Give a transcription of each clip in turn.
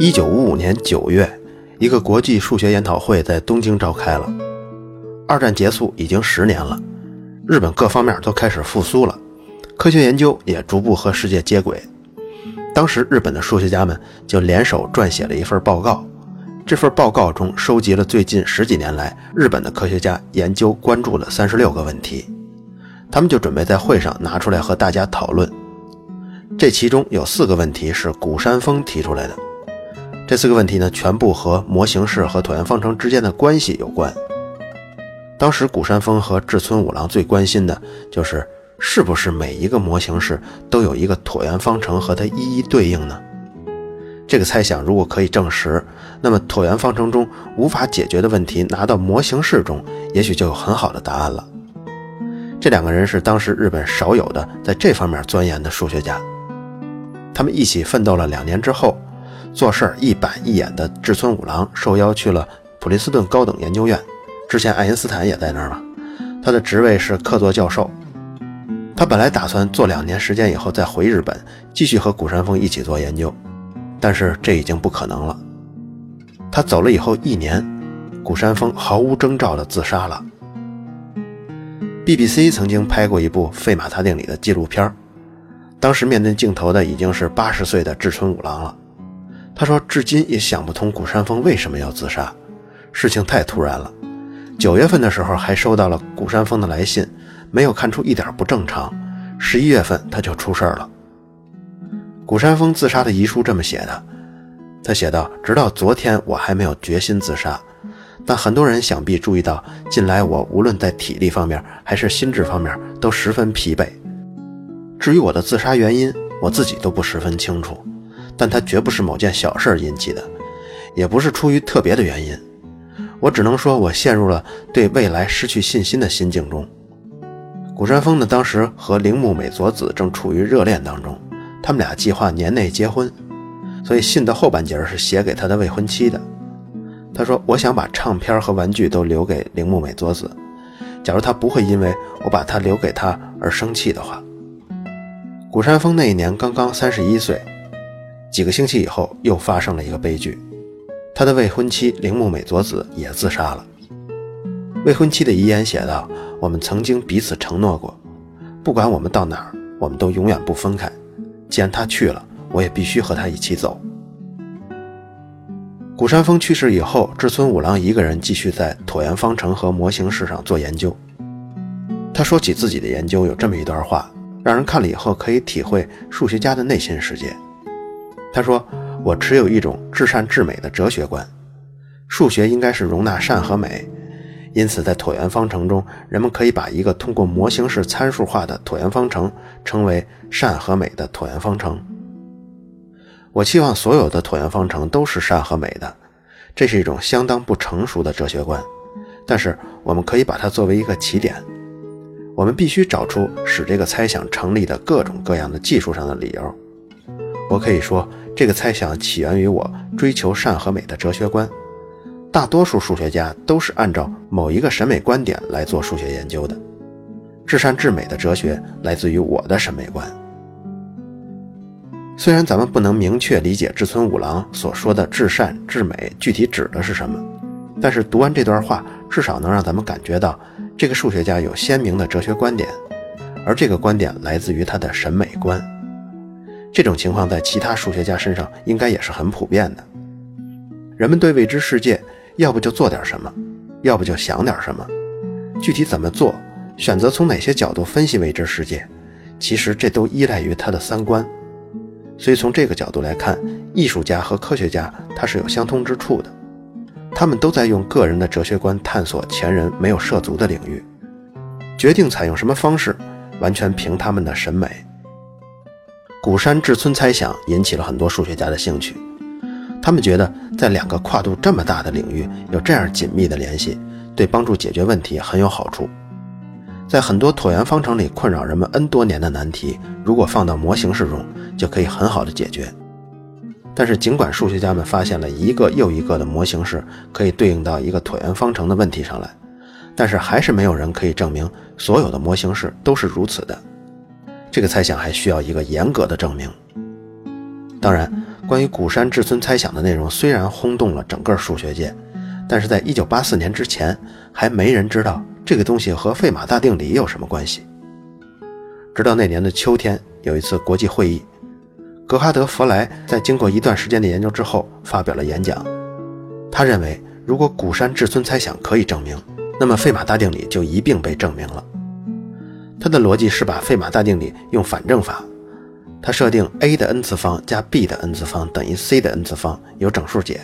一九五五年九月，一个国际数学研讨会在东京召开了。二战结束已经十年了，日本各方面都开始复苏了，科学研究也逐步和世界接轨。当时，日本的数学家们就联手撰写了一份报告。这份报告中收集了最近十几年来日本的科学家研究关注的三十六个问题，他们就准备在会上拿出来和大家讨论。这其中有四个问题是谷山峰提出来的，这四个问题呢，全部和模型式和椭圆方程之间的关系有关。当时谷山峰和志村五郎最关心的就是，是不是每一个模型式都有一个椭圆方程和它一一对应呢？这个猜想如果可以证实，那么椭圆方程中无法解决的问题拿到模型式中，也许就有很好的答案了。这两个人是当时日本少有的在这方面钻研的数学家。他们一起奋斗了两年之后，做事儿一板一眼的志村五郎受邀去了普林斯顿高等研究院，之前爱因斯坦也在那儿嘛。他的职位是客座教授。他本来打算做两年时间以后再回日本，继续和谷山峰一起做研究。但是这已经不可能了。他走了以后一年，谷山峰毫无征兆地自杀了。BBC 曾经拍过一部费马他定理的纪录片，当时面对镜头的已经是八十岁的志村五郎了。他说，至今也想不通谷山峰为什么要自杀，事情太突然了。九月份的时候还收到了谷山峰的来信，没有看出一点不正常。十一月份他就出事了。谷山峰自杀的遗书这么写的，他写道：“直到昨天，我还没有决心自杀，但很多人想必注意到，近来我无论在体力方面还是心智方面都十分疲惫。至于我的自杀原因，我自己都不十分清楚，但它绝不是某件小事引起的，也不是出于特别的原因。我只能说，我陷入了对未来失去信心的心境中。”谷山峰呢，当时和铃木美佐子正处于热恋当中。他们俩计划年内结婚，所以信的后半截是写给他的未婚妻的。他说：“我想把唱片和玩具都留给铃木美佐子，假如他不会因为我把它留给他而生气的话。”谷山峰那一年刚刚三十一岁，几个星期以后又发生了一个悲剧，他的未婚妻铃木美佐子也自杀了。未婚妻的遗言写道：“我们曾经彼此承诺过，不管我们到哪儿，我们都永远不分开。”既然他去了，我也必须和他一起走。谷山峰去世以后，志村五郎一个人继续在椭圆方程和模型式上做研究。他说起自己的研究，有这么一段话，让人看了以后可以体会数学家的内心世界。他说：“我持有一种至善至美的哲学观，数学应该是容纳善和美。”因此，在椭圆方程中，人们可以把一个通过模型式参数化的椭圆方程称为善和美的椭圆方程。我期望所有的椭圆方程都是善和美的，这是一种相当不成熟的哲学观，但是我们可以把它作为一个起点。我们必须找出使这个猜想成立的各种各样的技术上的理由。我可以说，这个猜想起源于我追求善和美的哲学观。大多数数学家都是按照某一个审美观点来做数学研究的。至善至美的哲学来自于我的审美观。虽然咱们不能明确理解志村五郎所说的至善至美具体指的是什么，但是读完这段话，至少能让咱们感觉到这个数学家有鲜明的哲学观点，而这个观点来自于他的审美观。这种情况在其他数学家身上应该也是很普遍的。人们对未知世界。要不就做点什么，要不就想点什么，具体怎么做，选择从哪些角度分析未知世界，其实这都依赖于他的三观。所以从这个角度来看，艺术家和科学家他是有相通之处的，他们都在用个人的哲学观探索前人没有涉足的领域，决定采用什么方式，完全凭他们的审美。古山志村猜想引起了很多数学家的兴趣。他们觉得，在两个跨度这么大的领域有这样紧密的联系，对帮助解决问题很有好处。在很多椭圆方程里困扰人们 n 多年的难题，如果放到模型式中，就可以很好的解决。但是，尽管数学家们发现了一个又一个的模型式可以对应到一个椭圆方程的问题上来，但是还是没有人可以证明所有的模型式都是如此的。这个猜想还需要一个严格的证明。当然。关于古山至村猜想的内容虽然轰动了整个数学界，但是在1984年之前，还没人知道这个东西和费马大定理有什么关系。直到那年的秋天，有一次国际会议，格哈德·弗莱在经过一段时间的研究之后发表了演讲。他认为，如果古山至村猜想可以证明，那么费马大定理就一并被证明了。他的逻辑是把费马大定理用反证法。他设定 a 的 n 次方加 b 的 n 次方等于 c 的 n 次方，由整数解。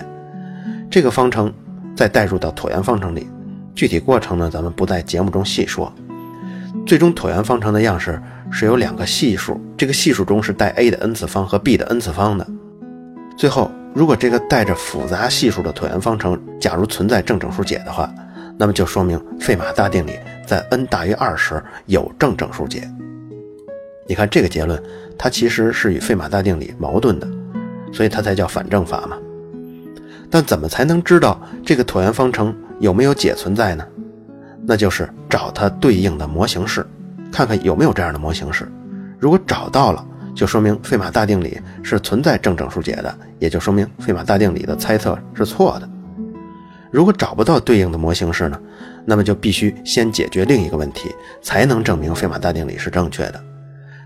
这个方程再代入到椭圆方程里，具体过程呢，咱们不在节目中细说。最终椭圆方程的样式是由两个系数，这个系数中是带 a 的 n 次方和 b 的 n 次方的。最后，如果这个带着复杂系数的椭圆方程假如存在正整数解的话，那么就说明费马大定理在 n 大于二时有正整数解。你看这个结论。它其实是与费马大定理矛盾的，所以它才叫反证法嘛。但怎么才能知道这个椭圆方程有没有解存在呢？那就是找它对应的模型式，看看有没有这样的模型式。如果找到了，就说明费马大定理是存在正整数解的，也就说明费马大定理的猜测是错的。如果找不到对应的模型式呢，那么就必须先解决另一个问题，才能证明费马大定理是正确的。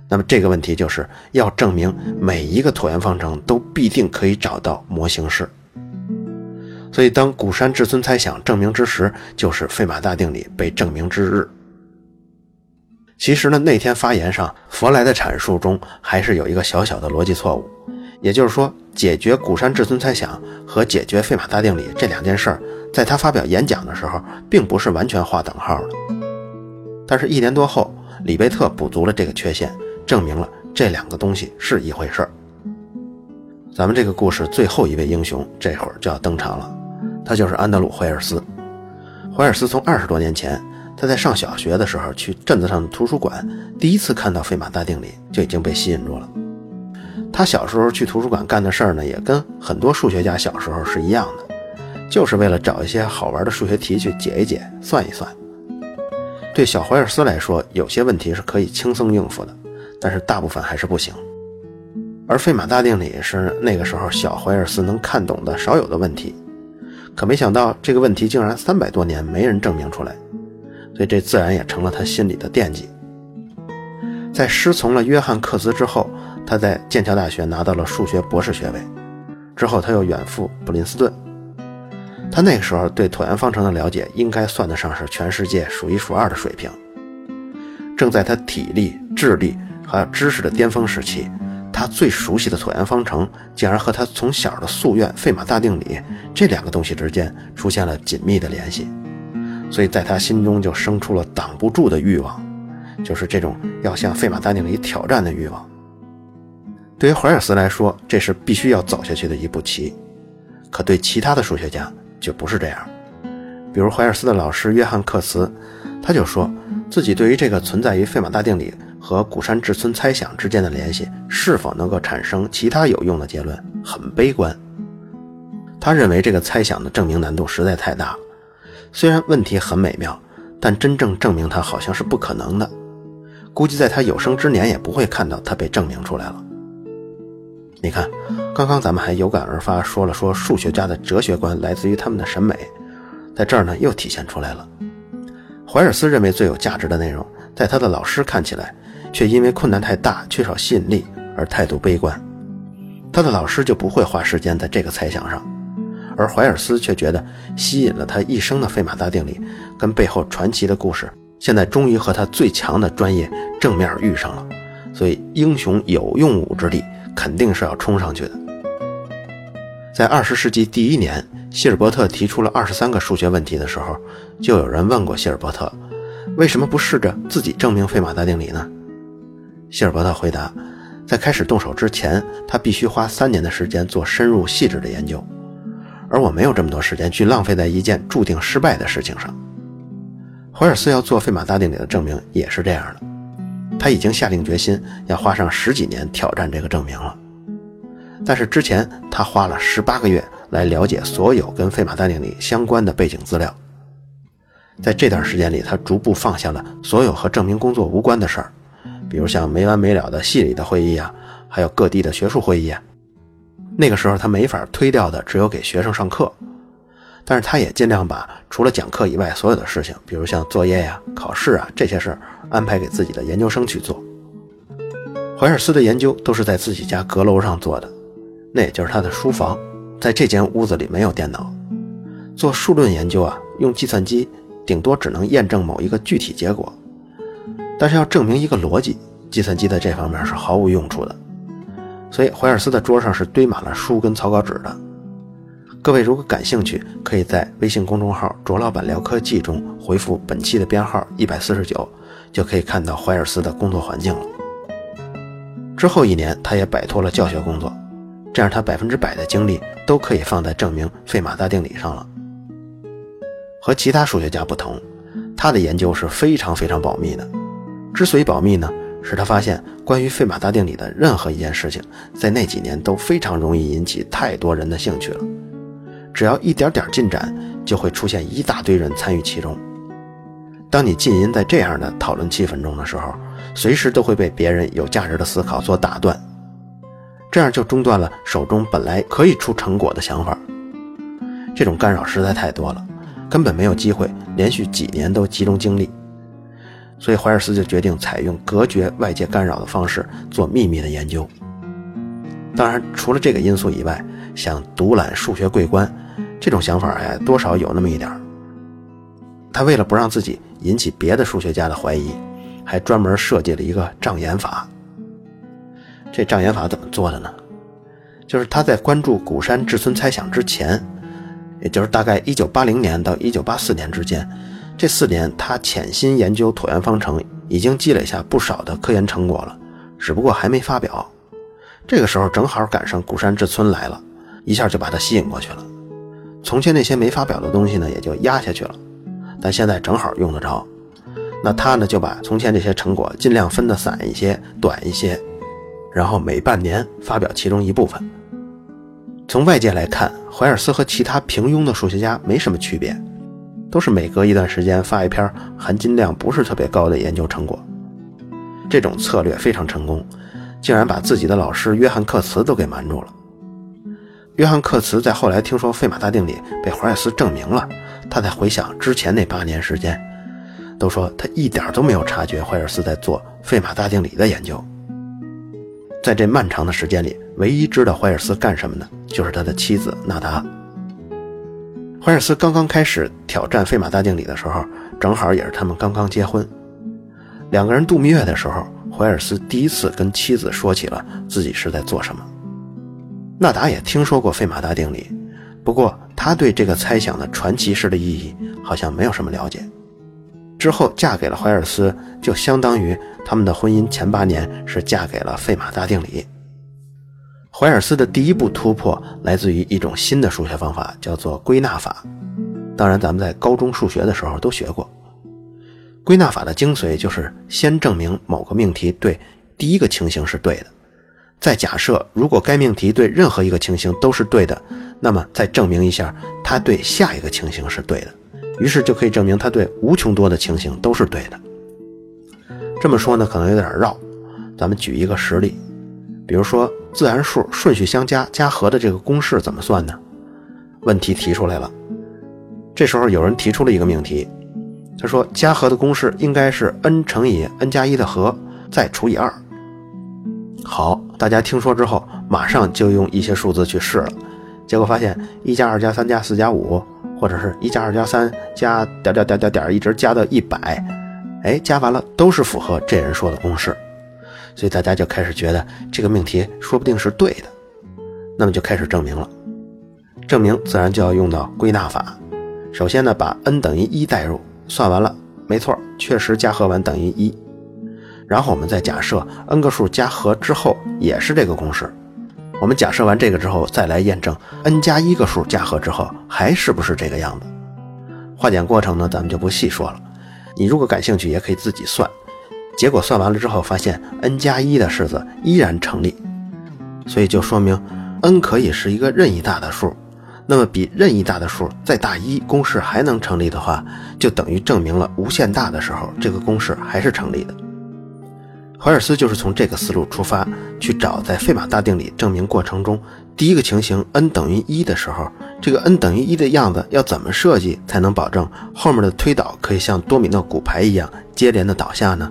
那么这个问题就是要证明每一个椭圆方程都必定可以找到模型式。所以，当古山至尊猜想证明之时，就是费马大定理被证明之日。其实呢，那天发言上佛莱的阐述中还是有一个小小的逻辑错误，也就是说，解决谷山至村猜想和解决费马大定理这两件事儿，在他发表演讲的时候，并不是完全划等号的。但是，一年多后，里贝特补足了这个缺陷。证明了这两个东西是一回事儿。咱们这个故事最后一位英雄这会儿就要登场了，他就是安德鲁·怀尔斯。怀尔斯从二十多年前他在上小学的时候去镇子上的图书馆，第一次看到费马大定理就已经被吸引住了。他小时候去图书馆干的事儿呢，也跟很多数学家小时候是一样的，就是为了找一些好玩的数学题去解一解、算一算。对小怀尔斯来说，有些问题是可以轻松应付的。但是大部分还是不行，而费马大定理是那个时候小怀尔斯能看懂的少有的问题，可没想到这个问题竟然三百多年没人证明出来，所以这自然也成了他心里的惦记。在师从了约翰克兹之后，他在剑桥大学拿到了数学博士学位，之后他又远赴普林斯顿，他那个时候对椭圆方程的了解应该算得上是全世界数一数二的水平，正在他体力智力。还有知识的巅峰时期，他最熟悉的椭圆方程竟然和他从小的夙愿费马大定理这两个东西之间出现了紧密的联系，所以在他心中就生出了挡不住的欲望，就是这种要向费马大定理挑战的欲望。对于怀尔斯来说，这是必须要走下去的一步棋，可对其他的数学家就不是这样。比如怀尔斯的老师约翰克茨，他就说自己对于这个存在于费马大定理。和谷山至村猜想之间的联系是否能够产生其他有用的结论，很悲观。他认为这个猜想的证明难度实在太大，虽然问题很美妙，但真正证明它好像是不可能的。估计在他有生之年也不会看到它被证明出来了。你看，刚刚咱们还有感而发说了说数学家的哲学观来自于他们的审美，在这儿呢又体现出来了。怀尔斯认为最有价值的内容，在他的老师看起来。却因为困难太大、缺少吸引力而态度悲观，他的老师就不会花时间在这个猜想上，而怀尔斯却觉得吸引了他一生的费马大定理跟背后传奇的故事，现在终于和他最强的专业正面遇上了，所以英雄有用武之地肯定是要冲上去的。在二十世纪第一年，希尔伯特提出了二十三个数学问题的时候，就有人问过希尔伯特，为什么不试着自己证明费马大定理呢？希尔伯特回答：“在开始动手之前，他必须花三年的时间做深入细致的研究，而我没有这么多时间去浪费在一件注定失败的事情上。”怀尔斯要做费马大定理的证明也是这样的，他已经下定决心要花上十几年挑战这个证明了。但是之前他花了十八个月来了解所有跟费马大定理相关的背景资料，在这段时间里，他逐步放下了所有和证明工作无关的事儿。比如像没完没了的系里的会议啊，还有各地的学术会议啊，那个时候他没法推掉的只有给学生上课，但是他也尽量把除了讲课以外所有的事情，比如像作业呀、考试啊这些事儿，安排给自己的研究生去做。怀尔斯的研究都是在自己家阁楼上做的，那也就是他的书房，在这间屋子里没有电脑，做数论研究啊，用计算机顶多只能验证某一个具体结果，但是要证明一个逻辑，计算机在这方面是毫无用处的。所以怀尔斯的桌上是堆满了书跟草稿纸的。各位如果感兴趣，可以在微信公众号“卓老板聊科技”中回复本期的编号一百四十九，就可以看到怀尔斯的工作环境了。之后一年，他也摆脱了教学工作，这样他百分之百的精力都可以放在证明费马大定理上了。和其他数学家不同，他的研究是非常非常保密的。之所以保密呢，是他发现关于费马大定理的任何一件事情，在那几年都非常容易引起太多人的兴趣了。只要一点点进展，就会出现一大堆人参与其中。当你浸淫在这样的讨论气氛中的时候，随时都会被别人有价值的思考所打断，这样就中断了手中本来可以出成果的想法。这种干扰实在太多了，根本没有机会连续几年都集中精力。所以怀尔斯就决定采用隔绝外界干扰的方式做秘密的研究。当然，除了这个因素以外，想独揽数学桂冠这种想法还多少有那么一点他为了不让自己引起别的数学家的怀疑。还专门设计了一个障眼法。这障眼法怎么做的呢？就是他在关注谷山至村猜想之前，也就是大概1980年到1984年之间，这四年他潜心研究椭圆方程，已经积累下不少的科研成果了，只不过还没发表。这个时候正好赶上谷山至村来了，一下就把他吸引过去了。从前那些没发表的东西呢，也就压下去了，但现在正好用得着。那他呢，就把从前这些成果尽量分得散一些、短一些，然后每半年发表其中一部分。从外界来看，怀尔斯和其他平庸的数学家没什么区别，都是每隔一段时间发一篇含金量不是特别高的研究成果。这种策略非常成功，竟然把自己的老师约翰克茨都给瞒住了。约翰克茨在后来听说费马大定理被怀尔斯证明了，他在回想之前那八年时间。都说他一点都没有察觉怀尔斯在做费马大定理的研究。在这漫长的时间里，唯一知道怀尔斯干什么的，就是他的妻子纳达。怀尔斯刚刚开始挑战费马大定理的时候，正好也是他们刚刚结婚。两个人度蜜月的时候，怀尔斯第一次跟妻子说起了自己是在做什么。纳达也听说过费马大定理，不过他对这个猜想的传奇式的意义好像没有什么了解。之后嫁给了怀尔斯，就相当于他们的婚姻前八年是嫁给了费马大定理。怀尔斯的第一步突破来自于一种新的数学方法，叫做归纳法。当然，咱们在高中数学的时候都学过。归纳法的精髓就是先证明某个命题对第一个情形是对的，再假设如果该命题对任何一个情形都是对的，那么再证明一下它对下一个情形是对的。于是就可以证明它对无穷多的情形都是对的。这么说呢，可能有点绕，咱们举一个实例，比如说自然数顺序相加加和的这个公式怎么算呢？问题提出来了，这时候有人提出了一个命题，他说加和的公式应该是 n 乘以 n 加一的和再除以二。好，大家听说之后，马上就用一些数字去试了，结果发现一加二加三加四加五。或者是一加二加三加点点点点点，一直加到一百，哎，加完了都是符合这人说的公式，所以大家就开始觉得这个命题说不定是对的，那么就开始证明了。证明自然就要用到归纳法。首先呢，把 n 等于一代入，算完了，没错，确实加和完等于一。然后我们再假设 n 个数加和之后也是这个公式。我们假设完这个之后，再来验证 n 加一个数加和之后还是不是这个样子。化简过程呢，咱们就不细说了。你如果感兴趣，也可以自己算。结果算完了之后，发现 n 加一的式子依然成立，所以就说明 n 可以是一个任意大的数。那么比任意大的数再大一，公式还能成立的话，就等于证明了无限大的时候，这个公式还是成立的。怀尔斯就是从这个思路出发，去找在费马大定理证明过程中第一个情形 n 等于一的时候，这个 n 等于一的样子要怎么设计才能保证后面的推导可以像多米诺骨牌一样接连的倒下呢？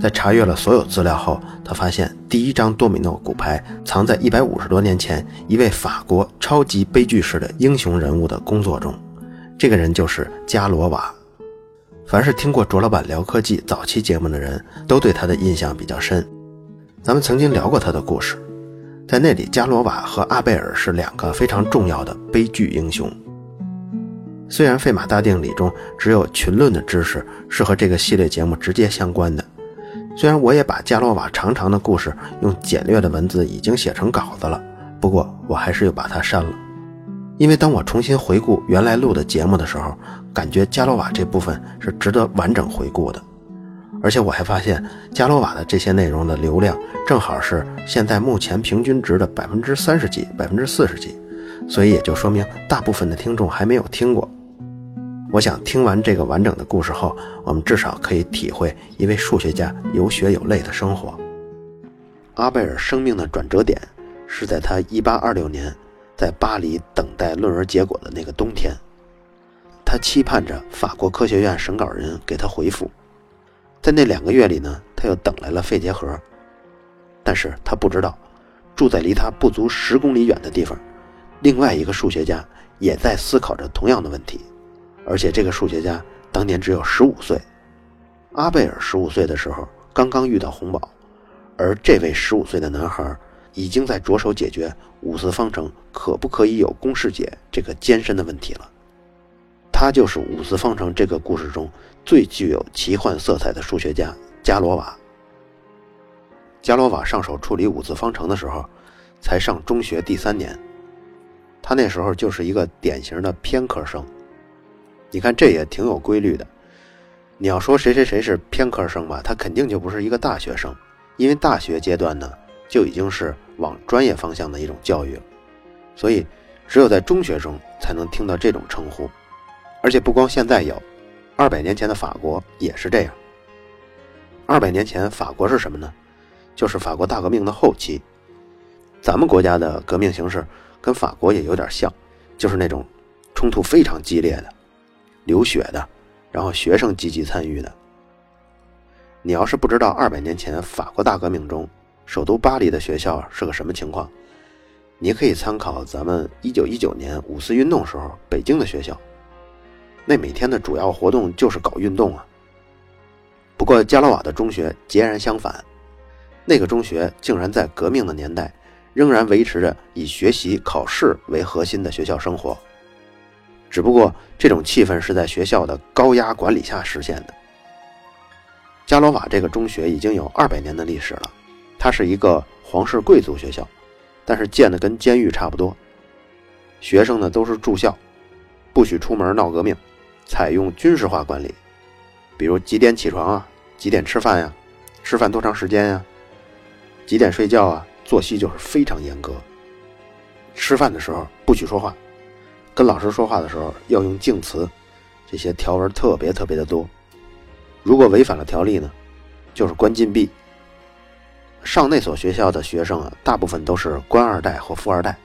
在查阅了所有资料后，他发现第一张多米诺骨牌藏在一百五十多年前一位法国超级悲剧式的英雄人物的工作中。这个人就是加罗瓦。凡是听过卓老板聊科技早期节目的人都对他的印象比较深。咱们曾经聊过他的故事，在那里，加罗瓦和阿贝尔是两个非常重要的悲剧英雄。虽然费马大定理中只有群论的知识是和这个系列节目直接相关的。虽然我也把加罗瓦长长的故事用简略的文字已经写成稿子了，不过我还是又把它删了，因为当我重新回顾原来录的节目的时候，感觉加罗瓦这部分是值得完整回顾的，而且我还发现加罗瓦的这些内容的流量正好是现在目前平均值的百分之三十几、百分之四十几，所以也就说明大部分的听众还没有听过。我想听完这个完整的故事后，我们至少可以体会一位数学家有血有泪的生活。阿贝尔生命的转折点是在他1826年在巴黎等待论文结果的那个冬天。他期盼着法国科学院审稿人给他回复。在那两个月里呢，他又等来了肺结核。但是他不知道，住在离他不足十公里远的地方，另外一个数学家也在思考着同样的问题。而且这个数学家当年只有十五岁，阿贝尔十五岁的时候刚刚遇到洪堡，而这位十五岁的男孩已经在着手解决五次方程可不可以有公式解这个艰深的问题了。他就是五次方程这个故事中最具有奇幻色彩的数学家加罗瓦。加罗瓦上手处理五次方程的时候，才上中学第三年，他那时候就是一个典型的偏科生。你看，这也挺有规律的。你要说谁谁谁是偏科生吧，他肯定就不是一个大学生，因为大学阶段呢就已经是往专业方向的一种教育了，所以只有在中学中才能听到这种称呼。而且不光现在有，二百年前的法国也是这样。二百年前法国是什么呢？就是法国大革命的后期。咱们国家的革命形势跟法国也有点像，就是那种冲突非常激烈的。流血的，然后学生积极参与的。你要是不知道二百年前法国大革命中首都巴黎的学校是个什么情况，你可以参考咱们一九一九年五四运动时候北京的学校，那每天的主要活动就是搞运动啊。不过加罗瓦的中学截然相反，那个中学竟然在革命的年代仍然维持着以学习考试为核心的学校生活。只不过这种气氛是在学校的高压管理下实现的。加罗瓦这个中学已经有二百年的历史了，它是一个皇室贵族学校，但是建的跟监狱差不多。学生呢都是住校，不许出门闹革命，采用军事化管理，比如几点起床啊，几点吃饭呀，吃饭多长时间呀，几点睡觉啊，作息就是非常严格。吃饭的时候不许说话。跟老师说话的时候要用敬词，这些条文特别特别的多。如果违反了条例呢，就是关禁闭。上那所学校的学生啊，大部分都是官二代或富二代，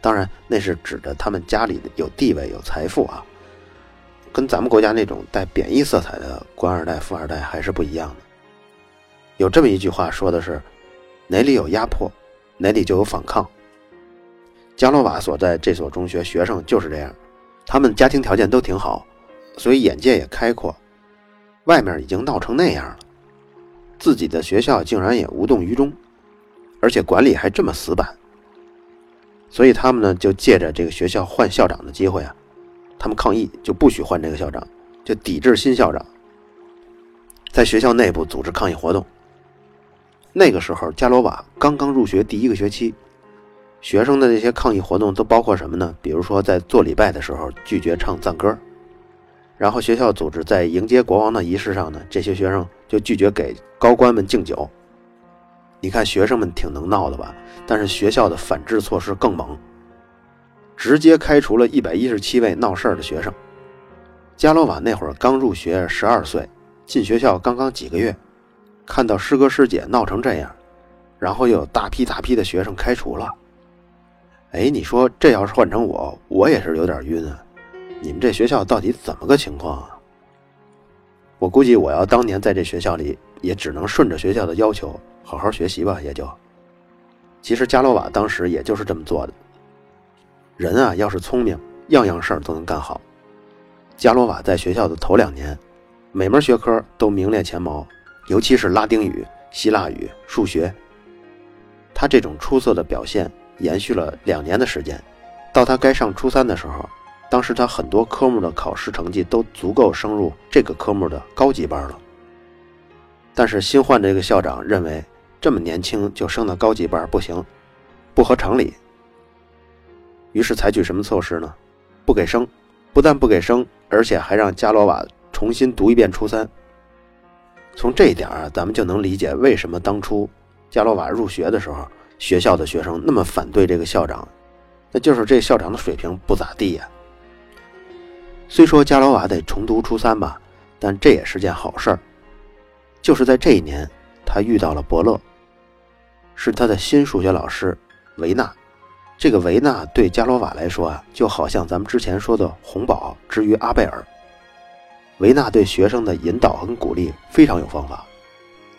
当然那是指的他们家里有地位、有财富啊，跟咱们国家那种带贬义色彩的官二代、富二代还是不一样的。有这么一句话说的是：哪里有压迫，哪里就有反抗。加罗瓦所在这所中学学生就是这样，他们家庭条件都挺好，所以眼界也开阔。外面已经闹成那样了，自己的学校竟然也无动于衷，而且管理还这么死板。所以他们呢就借着这个学校换校长的机会啊，他们抗议就不许换这个校长，就抵制新校长，在学校内部组织抗议活动。那个时候，加罗瓦刚刚入学第一个学期。学生的这些抗议活动都包括什么呢？比如说，在做礼拜的时候拒绝唱赞歌，然后学校组织在迎接国王的仪式上呢，这些学生就拒绝给高官们敬酒。你看，学生们挺能闹的吧？但是学校的反制措施更猛，直接开除了一百一十七位闹事儿的学生。加罗瓦那会儿刚入学，十二岁，进学校刚刚几个月，看到师哥师姐闹成这样，然后又有大批大批的学生开除了。哎，你说这要是换成我，我也是有点晕啊！你们这学校到底怎么个情况啊？我估计我要当年在这学校里，也只能顺着学校的要求好好学习吧，也就。其实加罗瓦当时也就是这么做的。人啊，要是聪明，样样事儿都能干好。加罗瓦在学校的头两年，每门学科都名列前茅，尤其是拉丁语、希腊语、数学。他这种出色的表现延续了两年的时间，到他该上初三的时候。当时他很多科目的考试成绩都足够升入这个科目的高级班了，但是新换的这个校长认为这么年轻就升到高级班不行，不合常理。于是采取什么措施呢？不给升，不但不给升，而且还让加罗瓦重新读一遍初三。从这一点啊，咱们就能理解为什么当初加罗瓦入学的时候，学校的学生那么反对这个校长，那就是这校长的水平不咋地呀。虽说加罗瓦得重读初三吧，但这也是件好事儿。就是在这一年，他遇到了伯乐，是他的新数学老师维纳。这个维纳对加罗瓦来说啊，就好像咱们之前说的红宝之于阿贝尔。维纳对学生的引导和鼓励非常有方法。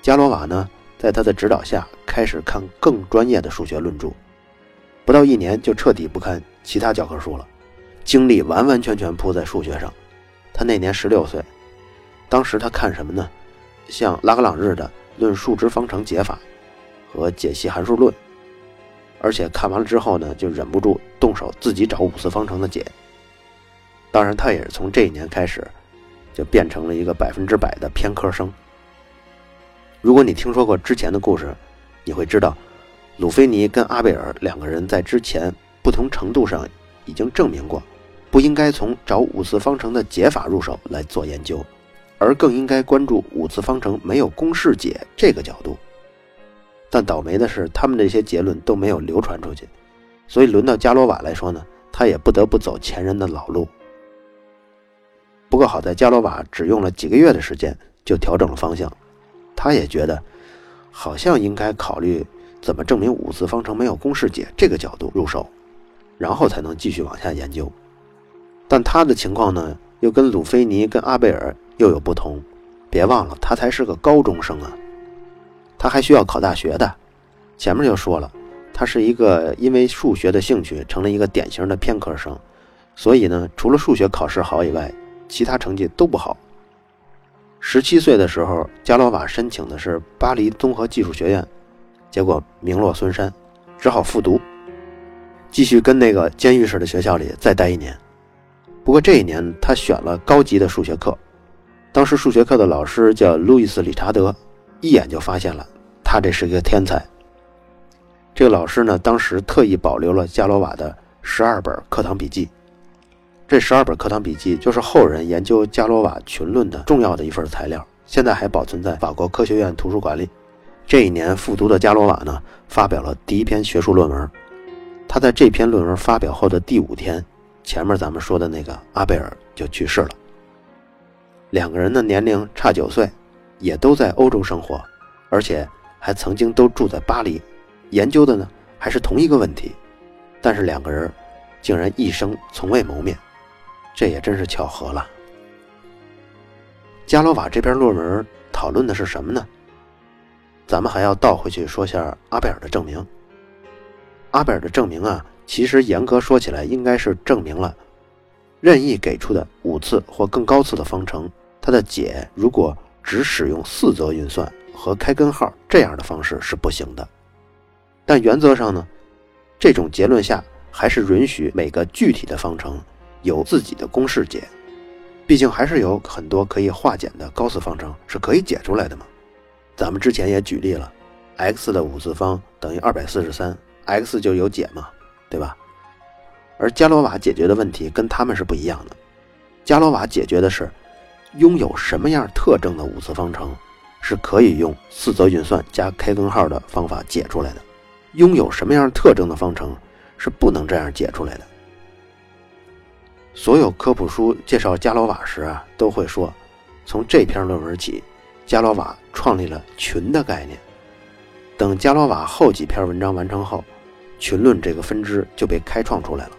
加罗瓦呢，在他的指导下开始看更专业的数学论著，不到一年就彻底不看其他教科书了。精力完完全全扑在数学上。他那年十六岁，当时他看什么呢？像拉格朗日的《论数值方程解法》和《解析函数论》，而且看完了之后呢，就忍不住动手自己找五次方程的解。当然，他也是从这一年开始，就变成了一个百分之百的偏科生。如果你听说过之前的故事，你会知道，鲁菲尼跟阿贝尔两个人在之前不同程度上已经证明过。不应该从找五次方程的解法入手来做研究，而更应该关注五次方程没有公式解这个角度。但倒霉的是，他们这些结论都没有流传出去，所以轮到加罗瓦来说呢，他也不得不走前人的老路。不过好在加罗瓦只用了几个月的时间就调整了方向，他也觉得好像应该考虑怎么证明五次方程没有公式解这个角度入手，然后才能继续往下研究。但他的情况呢，又跟鲁菲尼、跟阿贝尔又有不同。别忘了，他才是个高中生啊，他还需要考大学的。前面就说了，他是一个因为数学的兴趣成了一个典型的偏科生，所以呢，除了数学考试好以外，其他成绩都不好。十七岁的时候，加罗瓦申请的是巴黎综合技术学院，结果名落孙山，只好复读，继续跟那个监狱式的学校里再待一年。不过这一年，他选了高级的数学课。当时数学课的老师叫路易斯·理查德，一眼就发现了他这是一个天才。这个老师呢，当时特意保留了加罗瓦的十二本课堂笔记。这十二本课堂笔记就是后人研究加罗瓦群论的重要的一份材料，现在还保存在法国科学院图书馆里。这一年复读的加罗瓦呢，发表了第一篇学术论文。他在这篇论文发表后的第五天。前面咱们说的那个阿贝尔就去世了。两个人的年龄差九岁，也都在欧洲生活，而且还曾经都住在巴黎，研究的呢还是同一个问题。但是两个人竟然一生从未谋面，这也真是巧合了。加罗瓦这篇论文讨论的是什么呢？咱们还要倒回去说下阿贝尔的证明。阿贝尔的证明啊。其实严格说起来，应该是证明了，任意给出的五次或更高次的方程，它的解如果只使用四则运算和开根号这样的方式是不行的。但原则上呢，这种结论下还是允许每个具体的方程有自己的公式解，毕竟还是有很多可以化简的高次方程是可以解出来的嘛。咱们之前也举例了，x 的五次方等于二百四十三，x 就有解嘛。对吧？而伽罗瓦解决的问题跟他们是不一样的。伽罗瓦解决的是拥有什么样特征的五次方程是可以用四则运算加开根号的方法解出来的，拥有什么样特征的方程是不能这样解出来的。所有科普书介绍伽罗瓦时啊，都会说，从这篇论文起，伽罗瓦创立了群的概念。等伽罗瓦后几篇文章完成后。群论这个分支就被开创出来了。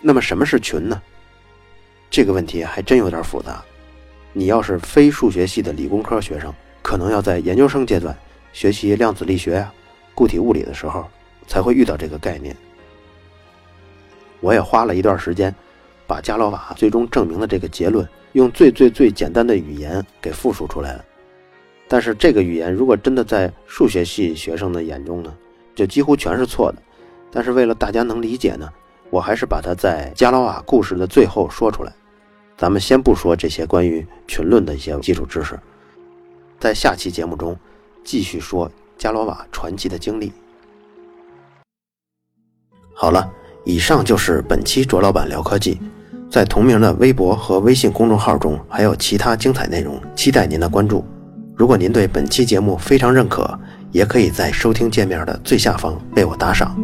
那么什么是群呢？这个问题还真有点复杂。你要是非数学系的理工科学生，可能要在研究生阶段学习量子力学呀、固体物理的时候，才会遇到这个概念。我也花了一段时间，把伽罗瓦最终证明的这个结论，用最最最简单的语言给复述出来了。但是这个语言如果真的在数学系学生的眼中呢，就几乎全是错的。但是为了大家能理解呢。我还是把它在伽罗瓦故事的最后说出来。咱们先不说这些关于群论的一些基础知识，在下期节目中继续说伽罗瓦传奇的经历。好了，以上就是本期卓老板聊科技，在同名的微博和微信公众号中还有其他精彩内容，期待您的关注。如果您对本期节目非常认可，也可以在收听界面的最下方为我打赏。